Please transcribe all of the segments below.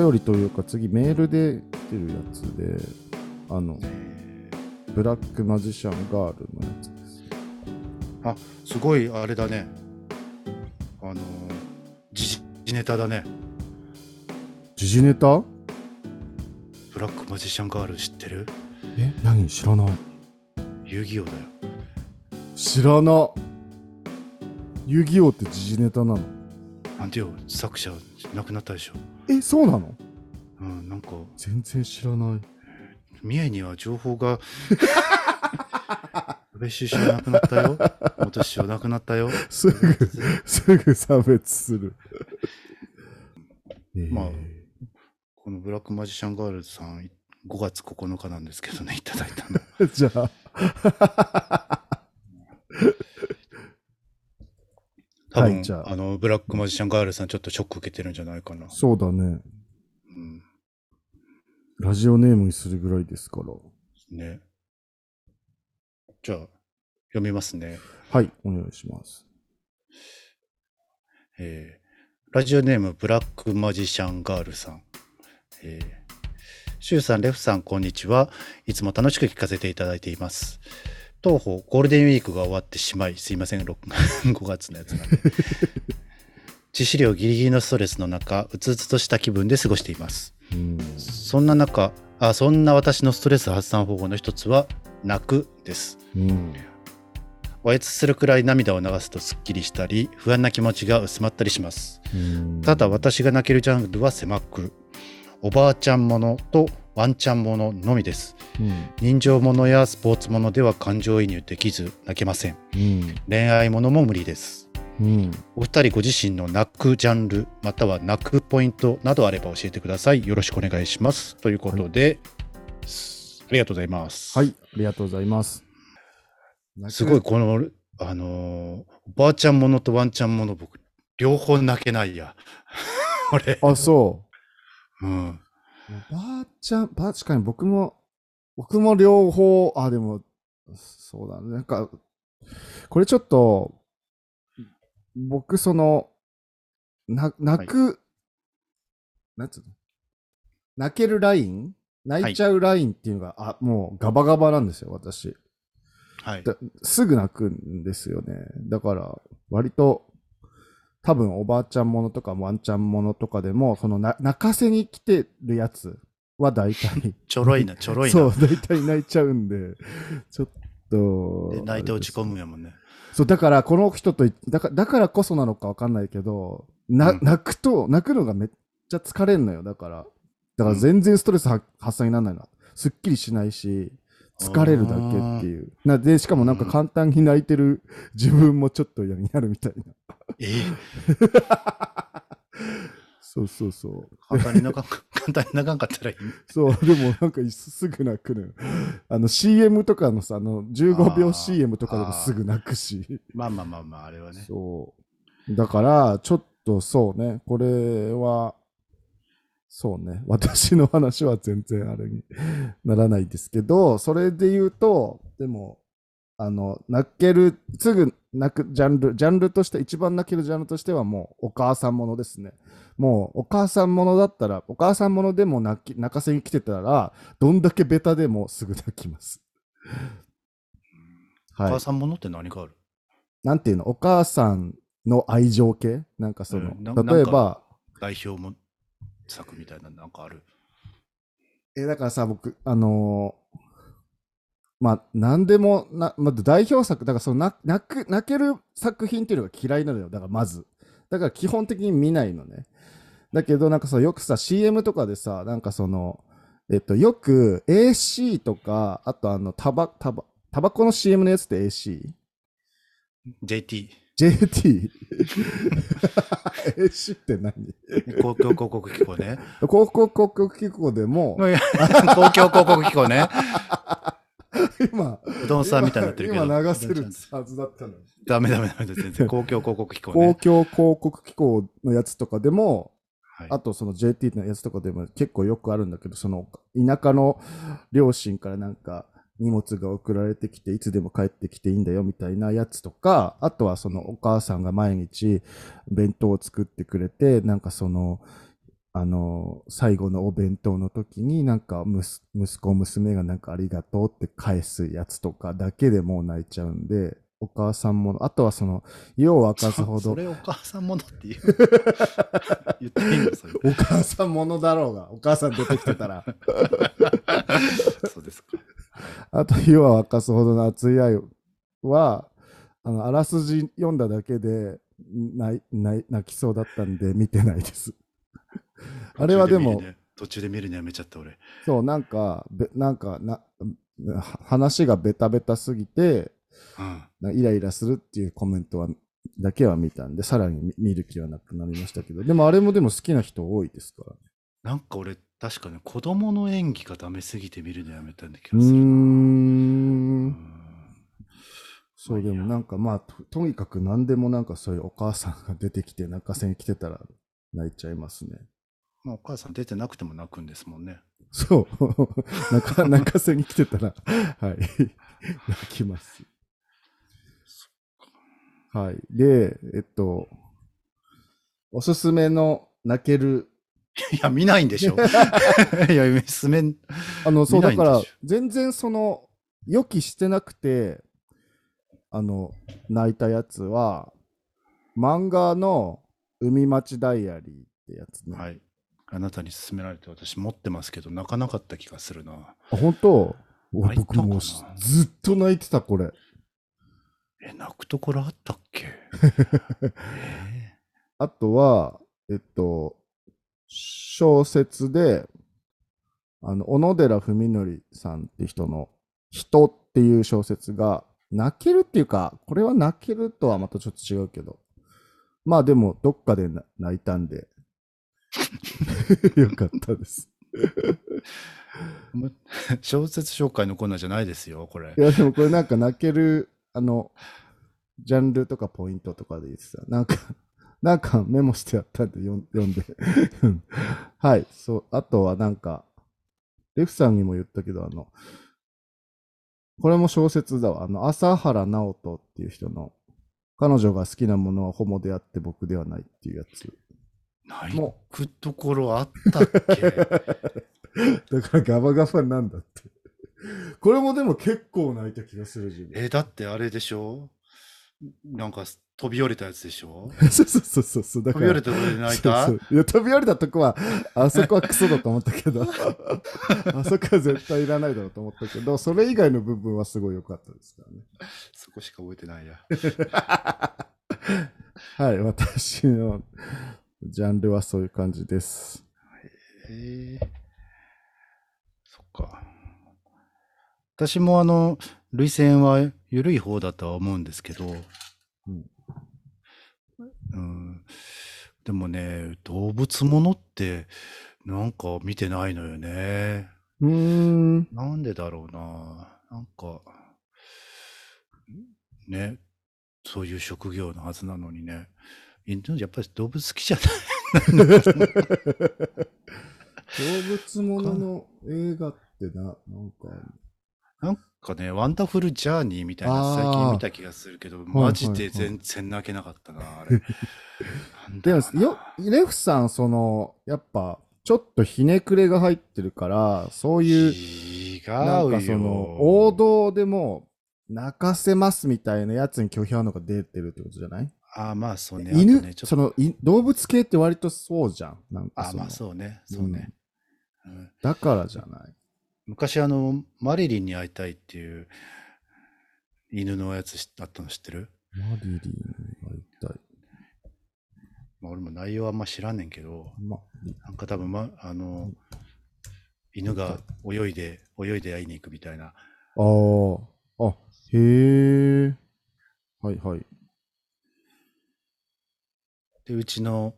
便りというか次メールで来てるやつで、あの、ブラックマジシャンガールのやつです。あすごいあれだね。あのー時事ネタだね。時事ネタ？ブラックマジシャンガール知ってる？え何？知らない。遊戯王だよ。知らな。遊戯王って時事ネタなの？なんてよ作者亡くなったでしょ。え、そうなの？うんなんか。全然知らない。三重には情報が安倍首相亡くなったよ。元首相亡くなったよ。すぐ、すぐ差別する。まあえこのブラックマジシャンガールズさん5月9日なんですけどねいただいたの。ー じゃあ、多分、はいじゃああのブラックマジシャンガールズさんちょっとショック受けてるんじゃないかな、そうだね。うん、ラジオネームにするぐらいですから。ねじゃあ読みますねはい、お願いします。えーラジオネームブラックマジシャンガールさん。えー、シュウさん、レフさん、こんにちは。いつも楽しく聞かせていただいています。当方、ゴールデンウィークが終わってしまい、すいません、6 5 月のやつなんで。致死量ギリギリのストレスの中、うつうつとした気分で過ごしています。うん。そんな中、あそんな私のストレス発散方法の一つは、泣くです。うん。おえつするくらい涙を流すとすっきりしたり、不安な気持ちが薄まったりします。うんただ私が泣けるジャンルは狭くおばあちゃんものとワンちゃんもののみです。うん。人情ものやスポーツものでは感情移入できず泣けません。うん。恋愛ものも無理です。うん。お二人ご自身の泣くジャンルまたは泣くポイントなどあれば教えてください。よろしくお願いします。ということで、ありがとうございます。はい、ありがとうございます。すごいこのあのーおばあちゃんものとワンちゃんもの僕両方泣けないや。俺あ、そう。んう。おばあちゃん、確かに僕も、僕も両方、あ、でも、そうだね。なんか、これちょっと、僕、その、な、泣く、なんつうの？泣けるライン？泣いちゃうラインっていうのが、あ、もうガバガバなんですよ、私。はいだすぐ泣くんですよね。だから、割と、多分おばあちゃんものとかワンちゃんものとかでも、そのな泣かせに来てるやつは大体、ちょろいな、ちょろいな。そう、大体泣いちゃうんで、ちょっとで、泣いて落ち込むやもんね。そう、だからこの人とい、だからだからこそなのかわかんないけど、な、うん泣くと、泣くのがめっちゃ疲れんのよ、だから。だから全然ストレスは発散にならないの。すっきりしないし、疲れるだけっていう。なで、しかもなんか簡単に泣いてる 自分もちょっと嫌になるみたいな。えそうそうそう。簡単に泣かん、簡単に泣かんかったらいい。そう、でもなんかすぐ泣くのよ。あの CM とかのさ、あの15秒 CM とかでもすぐ泣くし。まあまあまあまあ、あれはね。そう。だから、ちょっとそうね、これは、そうね、私の話は全然あれにならないですけど、それで言うと、でも、あの、泣ける、すぐ泣くジャンル、ジャンルとして、一番泣けるジャンルとしてはもう、お母さんものですね。もう、お母さんものだったら、お母さんものでも泣き泣かせに来てたら、どんだけベタでもすぐ泣きます。はいお母。さんものって何がある？なんていうの、お母さんの愛情系？なんかその、うんな例えば、代表も作みたいななんかある？え、だからさ、僕、あのーまあ、なんでもな、まあ、代表作、だからそのな泣く、泣ける作品っていうのが嫌いなのよ。だからまず。だから基本的に見ないのね。だけど、なんかさ、よくさ、CM とかでさ、なんかその、えっと、よく AC とか、あとあの、タバ、タバ、タバコの CM のやつって AC? JT。AC って何？公共広告機構ね。広告広告機構でも、公共広告機構ね。今、不動産みたいになってるけど。今流せるはずだったのに。ダメダメダメだ。全然。公共広告機構公ね。共広告機構のやつとかでも、はいあとその JT のやつとかでも結構よくあるんだけど、その田舎の両親からなんか荷物が送られてきて、いつでも帰ってきていいんだよみたいなやつとか、あとはそのお母さんが毎日弁当を作ってくれて、なんかその、あの、最後のお弁当の時になんか息子、娘がなんかありがとうって返すやつとかだけでもう泣いちゃうんで、お母さんもの、あとはその、夜を明かすほど、そそれお母さんものって言う 言っていいのそれお母さんものだろうが、お母さん出てきてたら。あと、夜は明かすほどの熱い愛は、あの、あらすじ読んだだけで泣い泣きそうだったんで見てないです。あれはでも、途中で見るのやめちゃった俺。そう、なんか、べなんかな、は話がベタベタすぎて、うん。なイライラするっていうコメントはだけは見たんで、さらに見見る気はなくなりましたけど、でもあれもでも好きな人多いですからね。なんか俺、確かね、子供の演技がダメすぎて見るのやめたんだ気。がするな。うんんそう、でもなんかまあと、とにかく何でもなんかそういうお母さんが出てきて泣かせに来てたら泣いちゃいますね。まあ、お母さん出てなくても泣くんですもんね。そう。泣か泣かせに来てたら、はい。泣きます。はい。で、えっと、おすすめの泣ける、いや、見ないんでしょ。いや、すめん。あの、そう、だから全然その、予期してなくて、あの、泣いたやつは、漫画の海町ダイアリーってやつね。はい。あなたに勧められて私持ってますけど、泣かなかった気がするな。あ、本当？僕もずっと泣いてた、これ。え、泣くところあったっけ？えあとは、えっと、小説で、あの、小野寺文則さんって人の人っていう小説が、泣けるっていうか、これは泣けるとはまたちょっと違うけど、まあでも、どっかでな泣いたんで、よかったです。小説紹介のコーナーじゃないですよ、これい。や、でもこれなんか泣ける、あの、ジャンルとかポイントとかで言ってた。なんか、なんかメモしてやったんで読んで。うんはい、そう。あとはなんか、レフさんにも言ったけど、あの、これも小説だわ。あの、朝原直人っていう人の、彼女が好きなものはホモであって僕ではないっていうやつ。泣もくところあったっけ？だからガバガバなんだって。これもでも結構泣いた気がする自分。え、だってあれでしょ？なんか飛び降りたやつでしょ？そうそうそうそう。だから飛び降りたところで泣いた？いや、飛び降りたとこは、あそこはクソだと思ったけど、あそこは絶対いらないだろうと思ったけど、それ以外の部分はすごい良かったですからね。そこしか覚えてないや。はい、私のジャンルはそういう感じです。へえそっか。私もあの、涙腺は緩い方だとは思うんですけど、うんうん、でもね、動物ものってなんか見てないのよね。うーん。なんでだろうな。なんか、ね、そういう職業のはずなのにね。犬やっぱり動物好きじゃない 動物ものの映画ってな、なんか、なんかね、ワンダフルジャーニーみたいな最近見た気がするけど、いマジで全然泣けなかったな、あれ。でもよ、レフさん、その、やっぱ、ちょっとひねくれが入ってるから、そういう、違なん。かその、王道でも、泣かせますみたいなやつに拒否反応が出てるってことじゃない？あーまあそうね。犬、ね、そのい動物系って割とそうじゃん。なんかあまあそうね。そうね。うんだからじゃない？昔あの、マリリンに会いたいっていう犬のやつ知あったの知ってる？マリリンがいたい。まあ俺も内容はあんま知らんねんけど、マリなんか多分、ま、あの、犬が泳いで、泳いで会いに行くみたいな。ああ、あ、へえ。はいはい。で、うちの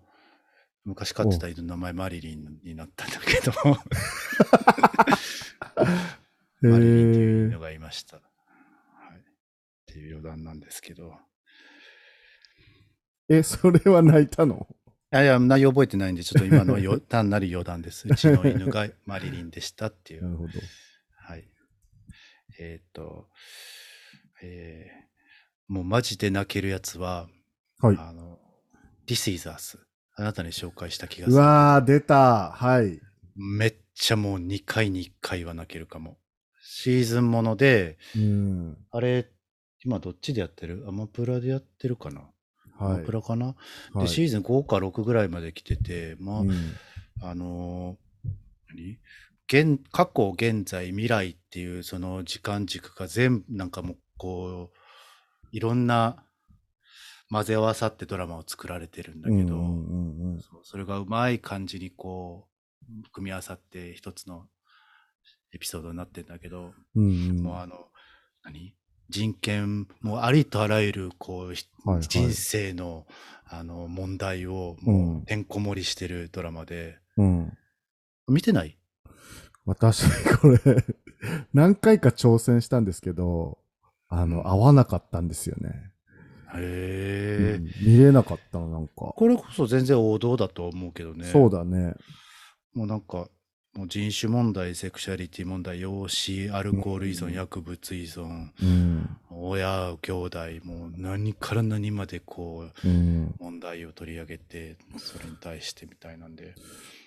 昔飼ってた犬の名前マリリンになったんだけど、へ マリリンっていうえ犬。がいました。はい。っていう余談なんですけど。え、それは泣いたの？いやいや、内容覚えてないんで、ちょっと今のよ単なる余談です。うちの犬がマリリンでしたっていう。なるほど。はい。えっ、と、えーもうマジで泣けるやつは、はい。あの、This is Us。あなたに紹介した気がする。うわー、出た。はい。めっちゃもう2回に1回は泣けるかも。シーズンもので、うん。あれ、今どっちでやってる？アマプラでやってるかな、アはい。マプ。ラかな、はい。で、シーズン5か6ぐらいまで来てて、まあ、うん。あのー何？現過去、現在、未来っていうその時間軸が全部なんかもうこう、いろんな混ぜ合わさってドラマを作られてるんだけど、それがうまい感じにこう、組み合わさって一つのエピソードになってんだけど、うんうんもうあの、何？人権、もうありとあらゆる、こう、ひはいはい人生の、あの、問題を、うもう、んてんこ盛りしてるドラマで、うん。見てない？私、これ、何回か挑戦したんですけど、あの、合わなかったんですよね。へえ、うん見れなかったの、なんか。これこそ全然王道だと思うけどね。そうだね。もうなんか、もう人種問題、セクシャリティ問題、養子、アルコール依存、うん薬物依存、うん。親、兄弟、もう何から何までこう、うん。問題を取り上げて、それに対してみたいなんで。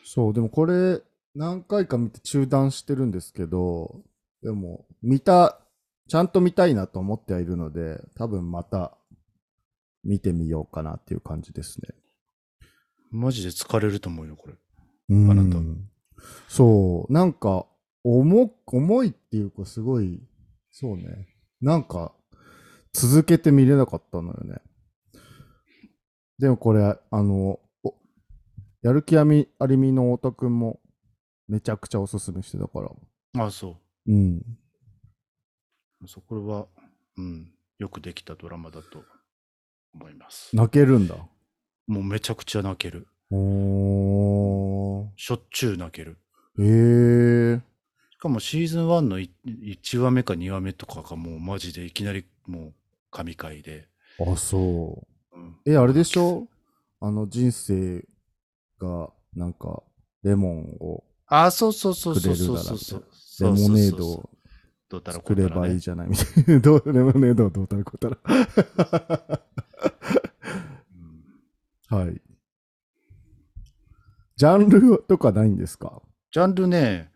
そう、でもこれ、何回か見て中断してるんですけど、でも、見た、ちゃんと見たいなと思ってはいるので、多分また見てみようかなっていう感じですね。マジで疲れると思うよ、これ。うんあなたそう、なんか、重、重いっていうか、すごい、そうね。なんか、続けて見れなかったのよね。でもこれ、あの、おやる気あみありみの太田くんも、めちゃくちゃおすすめしてたから。あそうん。う。そこれは、うん、よくできたドラマだと思います。泣けるんだ。もうめちゃくちゃ泣ける。おー。しょっちゅう泣ける。へえ。しかもシーズン1の1話目か2話目とかがもうマジでいきなりもう神回で。あ、そう。うん、え、あれでしょ？あの人生が、なんか、レモンを、あ、そうそうそうそうそうそうそう。レモネードを作ればいいじゃないみたいな。どう レモネードをどうたらこうたら。うんはい。ジャンルとかないんですか？ジャンルね、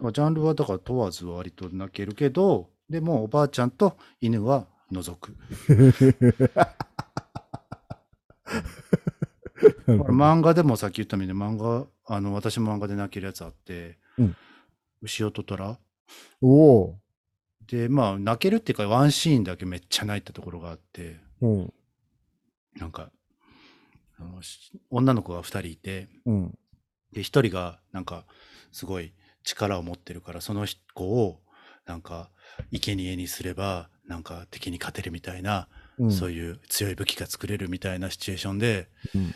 うん。ジャンルはだから問わず割と泣けるけど、でもおばあちゃんと犬は除く。漫画でもさっき言ったみたいに漫画、あの、私も漫画で泣けるやつあって、うん牛音虎おおで、まあ、泣けるっていうか、ワンシーンだけめっちゃ泣いたところがあって、ー。うん。なんか、あのし女の子が二人いて、うん。で、一人が、なんか、すごい力を持ってるから、その子を、なんか、生贄にすれば、なんか敵に勝てるみたいな、うん。そういう強い武器が作れるみたいなシチュエーションで、うん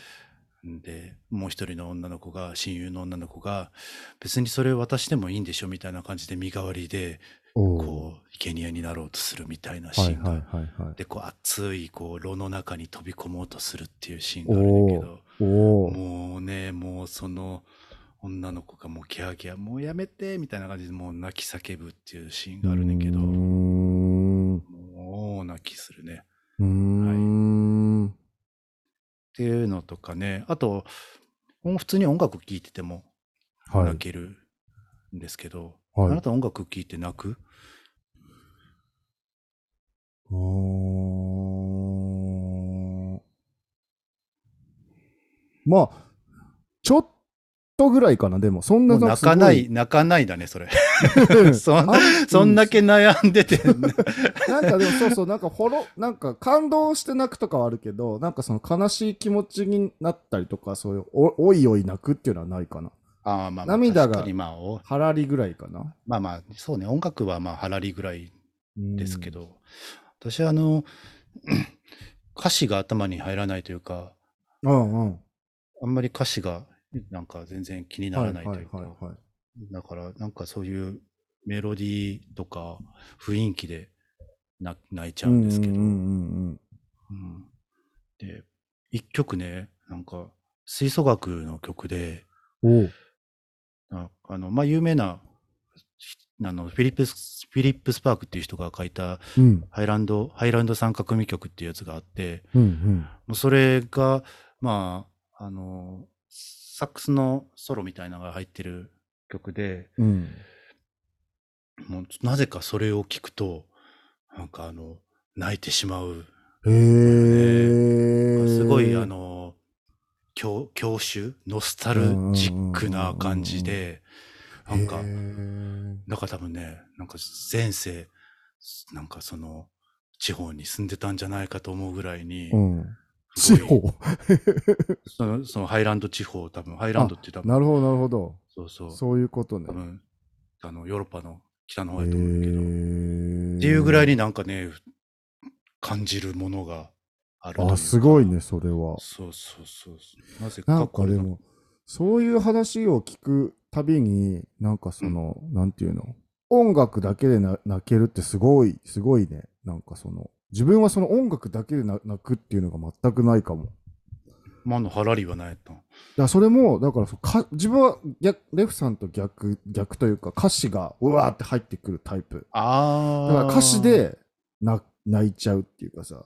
で、もう一人の女の子が、親友の女の子が、別にそれ渡してもいいんでしょみたいな感じで身代わりで、こう、生贄になろうとするみたいなシはいーンが、はいはいはい。で、こう、熱い、こう、炉の中に飛び込もうとするっていうシーンがあるんだけど、おお。もうね、もうその女の子がもうギャーギャー、もうやめてみたいな感じでもう泣き叫ぶっていうシーンがあるねんけど、もう泣きするね。ーん。っていうのとかね、あと、普通に音楽聴いててもはい泣。けるんですけど、はい。あなた音楽聴いて泣く？うー。んまあ、ちょっとぐらいかな、でも、そんな泣かない、泣かないだね、それ。そんあそんだけ悩んでて、なんかでもそうそう、なんかほろ、なんか感動して泣くとかはあるけど、なんかその悲しい気持ちになったりとか、そういうお、おいおい泣くっていうのはないかな。ああまあ涙が確かにまあおはらりぐらいかな。まあまあ、そうね、音楽はまあ、はらりぐらいうんですけ。ど、私あの、歌詞が頭に入らないというか、うんうん。あんまり歌詞がなんか全然気にならないというか、はいはいはいはい。だからなんかそういうメロディーとか雰囲気でな泣いちゃうんですけど、うんうんうんうんで、一曲ね、なんか吹奏楽の曲で、ああの、まあ、有名な、あの、フィリップス、フィリップ・スパークっていう人が書いたうんハイランド、ハイランド三角組曲っていうやつがあって、うんうん。もうそれが、まあ、あの、サックスのソロみたいなのが入ってる曲で、うん。もうなぜかそれを聞くと、なんかあの、泣いてしまう。へえ。すごいあ、の、郷郷愁ノスタルジックな感じで、なんかへ、ーだから多分ね、なんか前世、なんかその、地方に住んでたんじゃないかと思うぐらいに、うん。地方？そのそのハイランド地方、多分ハイランドって多分、なるほど、なるほど。そうそう、そういうことね多。分、あの、ヨーロッパの北のへ方やと思うけど、ーっていうぐらいになんかね、感じるものがあるというかあ、すごいね、それは。そうそうそう。なぜなんかこれがでも、そういう話を聞くたびに、なんかその、なんていうの、音楽だけでな泣けるってすごい、すごいね。なんかその、自分はその音楽だけでな泣くっていうのが全くないかも。だかマのハラリは何やったんらそれも、だからか、自分は逆レフさんと逆、逆というか歌詞がうわーって入ってくるタイプ。あだから歌詞でな泣いちゃうっていうかさ。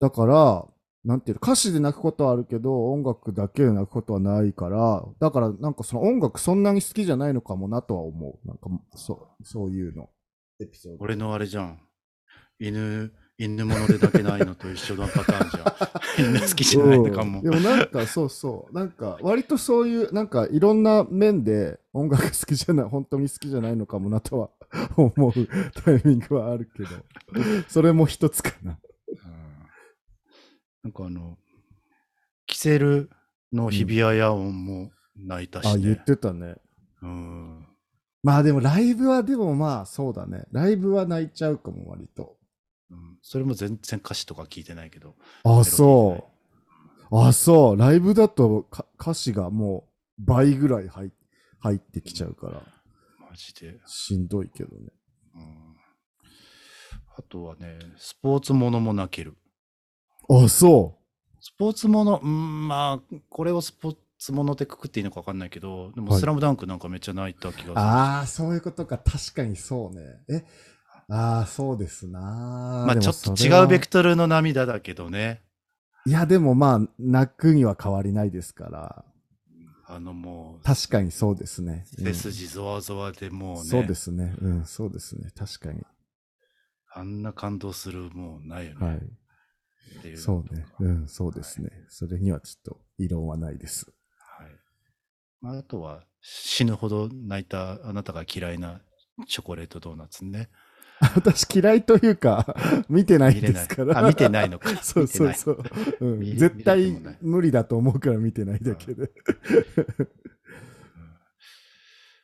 だから、なんていうの、歌詞で泣くことはあるけど、音楽だけで泣くことはないから、だからなんかその音楽そんなに好きじゃないのかもなとは思う。なんか、そう、そういうの。エピソード。俺のあれじゃん。犬、犬物でだけないのと一緒のパターンじゃん。みんな好きじゃないのかもうん。でもなんかそうそう、なんか割とそういう、なんかいろんな面で音楽好きじゃない、本当に好きじゃないのかもなとは思うタイミングはあるけど、それも一つかな。うんなんかあの、キセルの日比谷野音も泣いたし、ねあ、言ってたね。うん。まあでもライブはでもまあそうだね。ライブは泣いちゃうかも割と。うんそれも全然歌詞とか聞いてないけど。あ、そう。あ、そう。ライブだとか歌詞がもう倍ぐらい入入ってきちゃうから、マジで。しんどいけどね。うんあとはね、スポーツものも泣ける。あ、そスポーツもの、うん、まあ、これをスポーツものってくくっていいのか分かんないけど、でも、はいスラムダンクなんかめっちゃ泣いた気がする。う。ああ、そういうことか。確かにそうね。え、ああ、そうですな。まあ、ちょっと違うベクトルの涙だけどね。いや、でもまあ、泣くには変わりないですから。あのもう、確かにそうですね。うん背筋ゾワゾワでもうね、そうですね。うん、そうですね。確かに。あんな感動するもんないよね。はい。っていうそうね。うん、そうですね。それにはちょっと異論はないです。はい。まあ、あとは、死ぬほど泣いたあなたが嫌いなチョコレートドーナツね。私嫌いというか、見てない。ですから。あ、見てないのか。そうそうう。そう。うん見絶対無理だと思うから見てないだけで。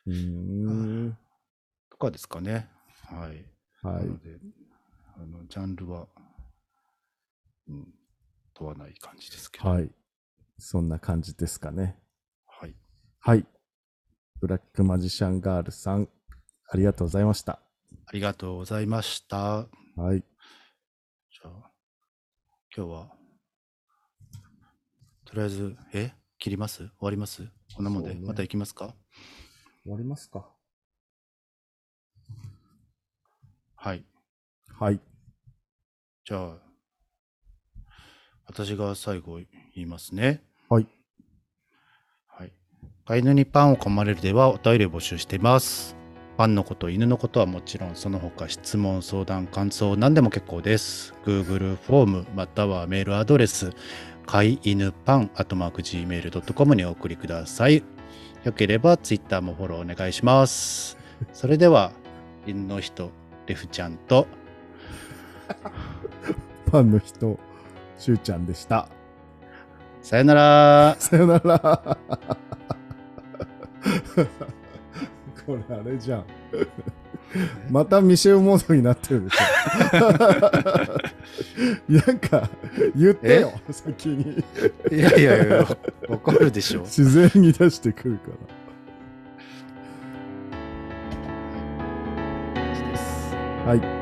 うーん。とかですかね。はい。はないあの、ジャンルは、うん、問わない感じですけど。はい。そんな感じですかね。はい。はい。ブラックマジシャンガールさん、ありがとうございました。ありがとうございました。はい。じゃあ、今日は、とりあえず、え？切ります？終わります？こんなもんで、ねまた行きますか？終わりますか。はい。はい。じゃあ、私が最後言いますね。はい。はい。飼い犬にパンを噛まれるではお便りを募集しています。パンのこと、犬のことはもちろん、その他質問、相談、感想、何でも結構です。Google フォーム、またはメールアドレス、飼い犬パン、アトマーク Gmail.com にお送りください。よければ Twitter もフォローお願いします。それでは、犬の人、レフちゃんと、ファンの人、しゅうちゃんでした。さよなら。さよなら。これあれじゃん。またミシェルモードになってるでしょ。なんか、言ってよ、先に。いやいやいや、わかるでしょ。自然に出してくるから。はい。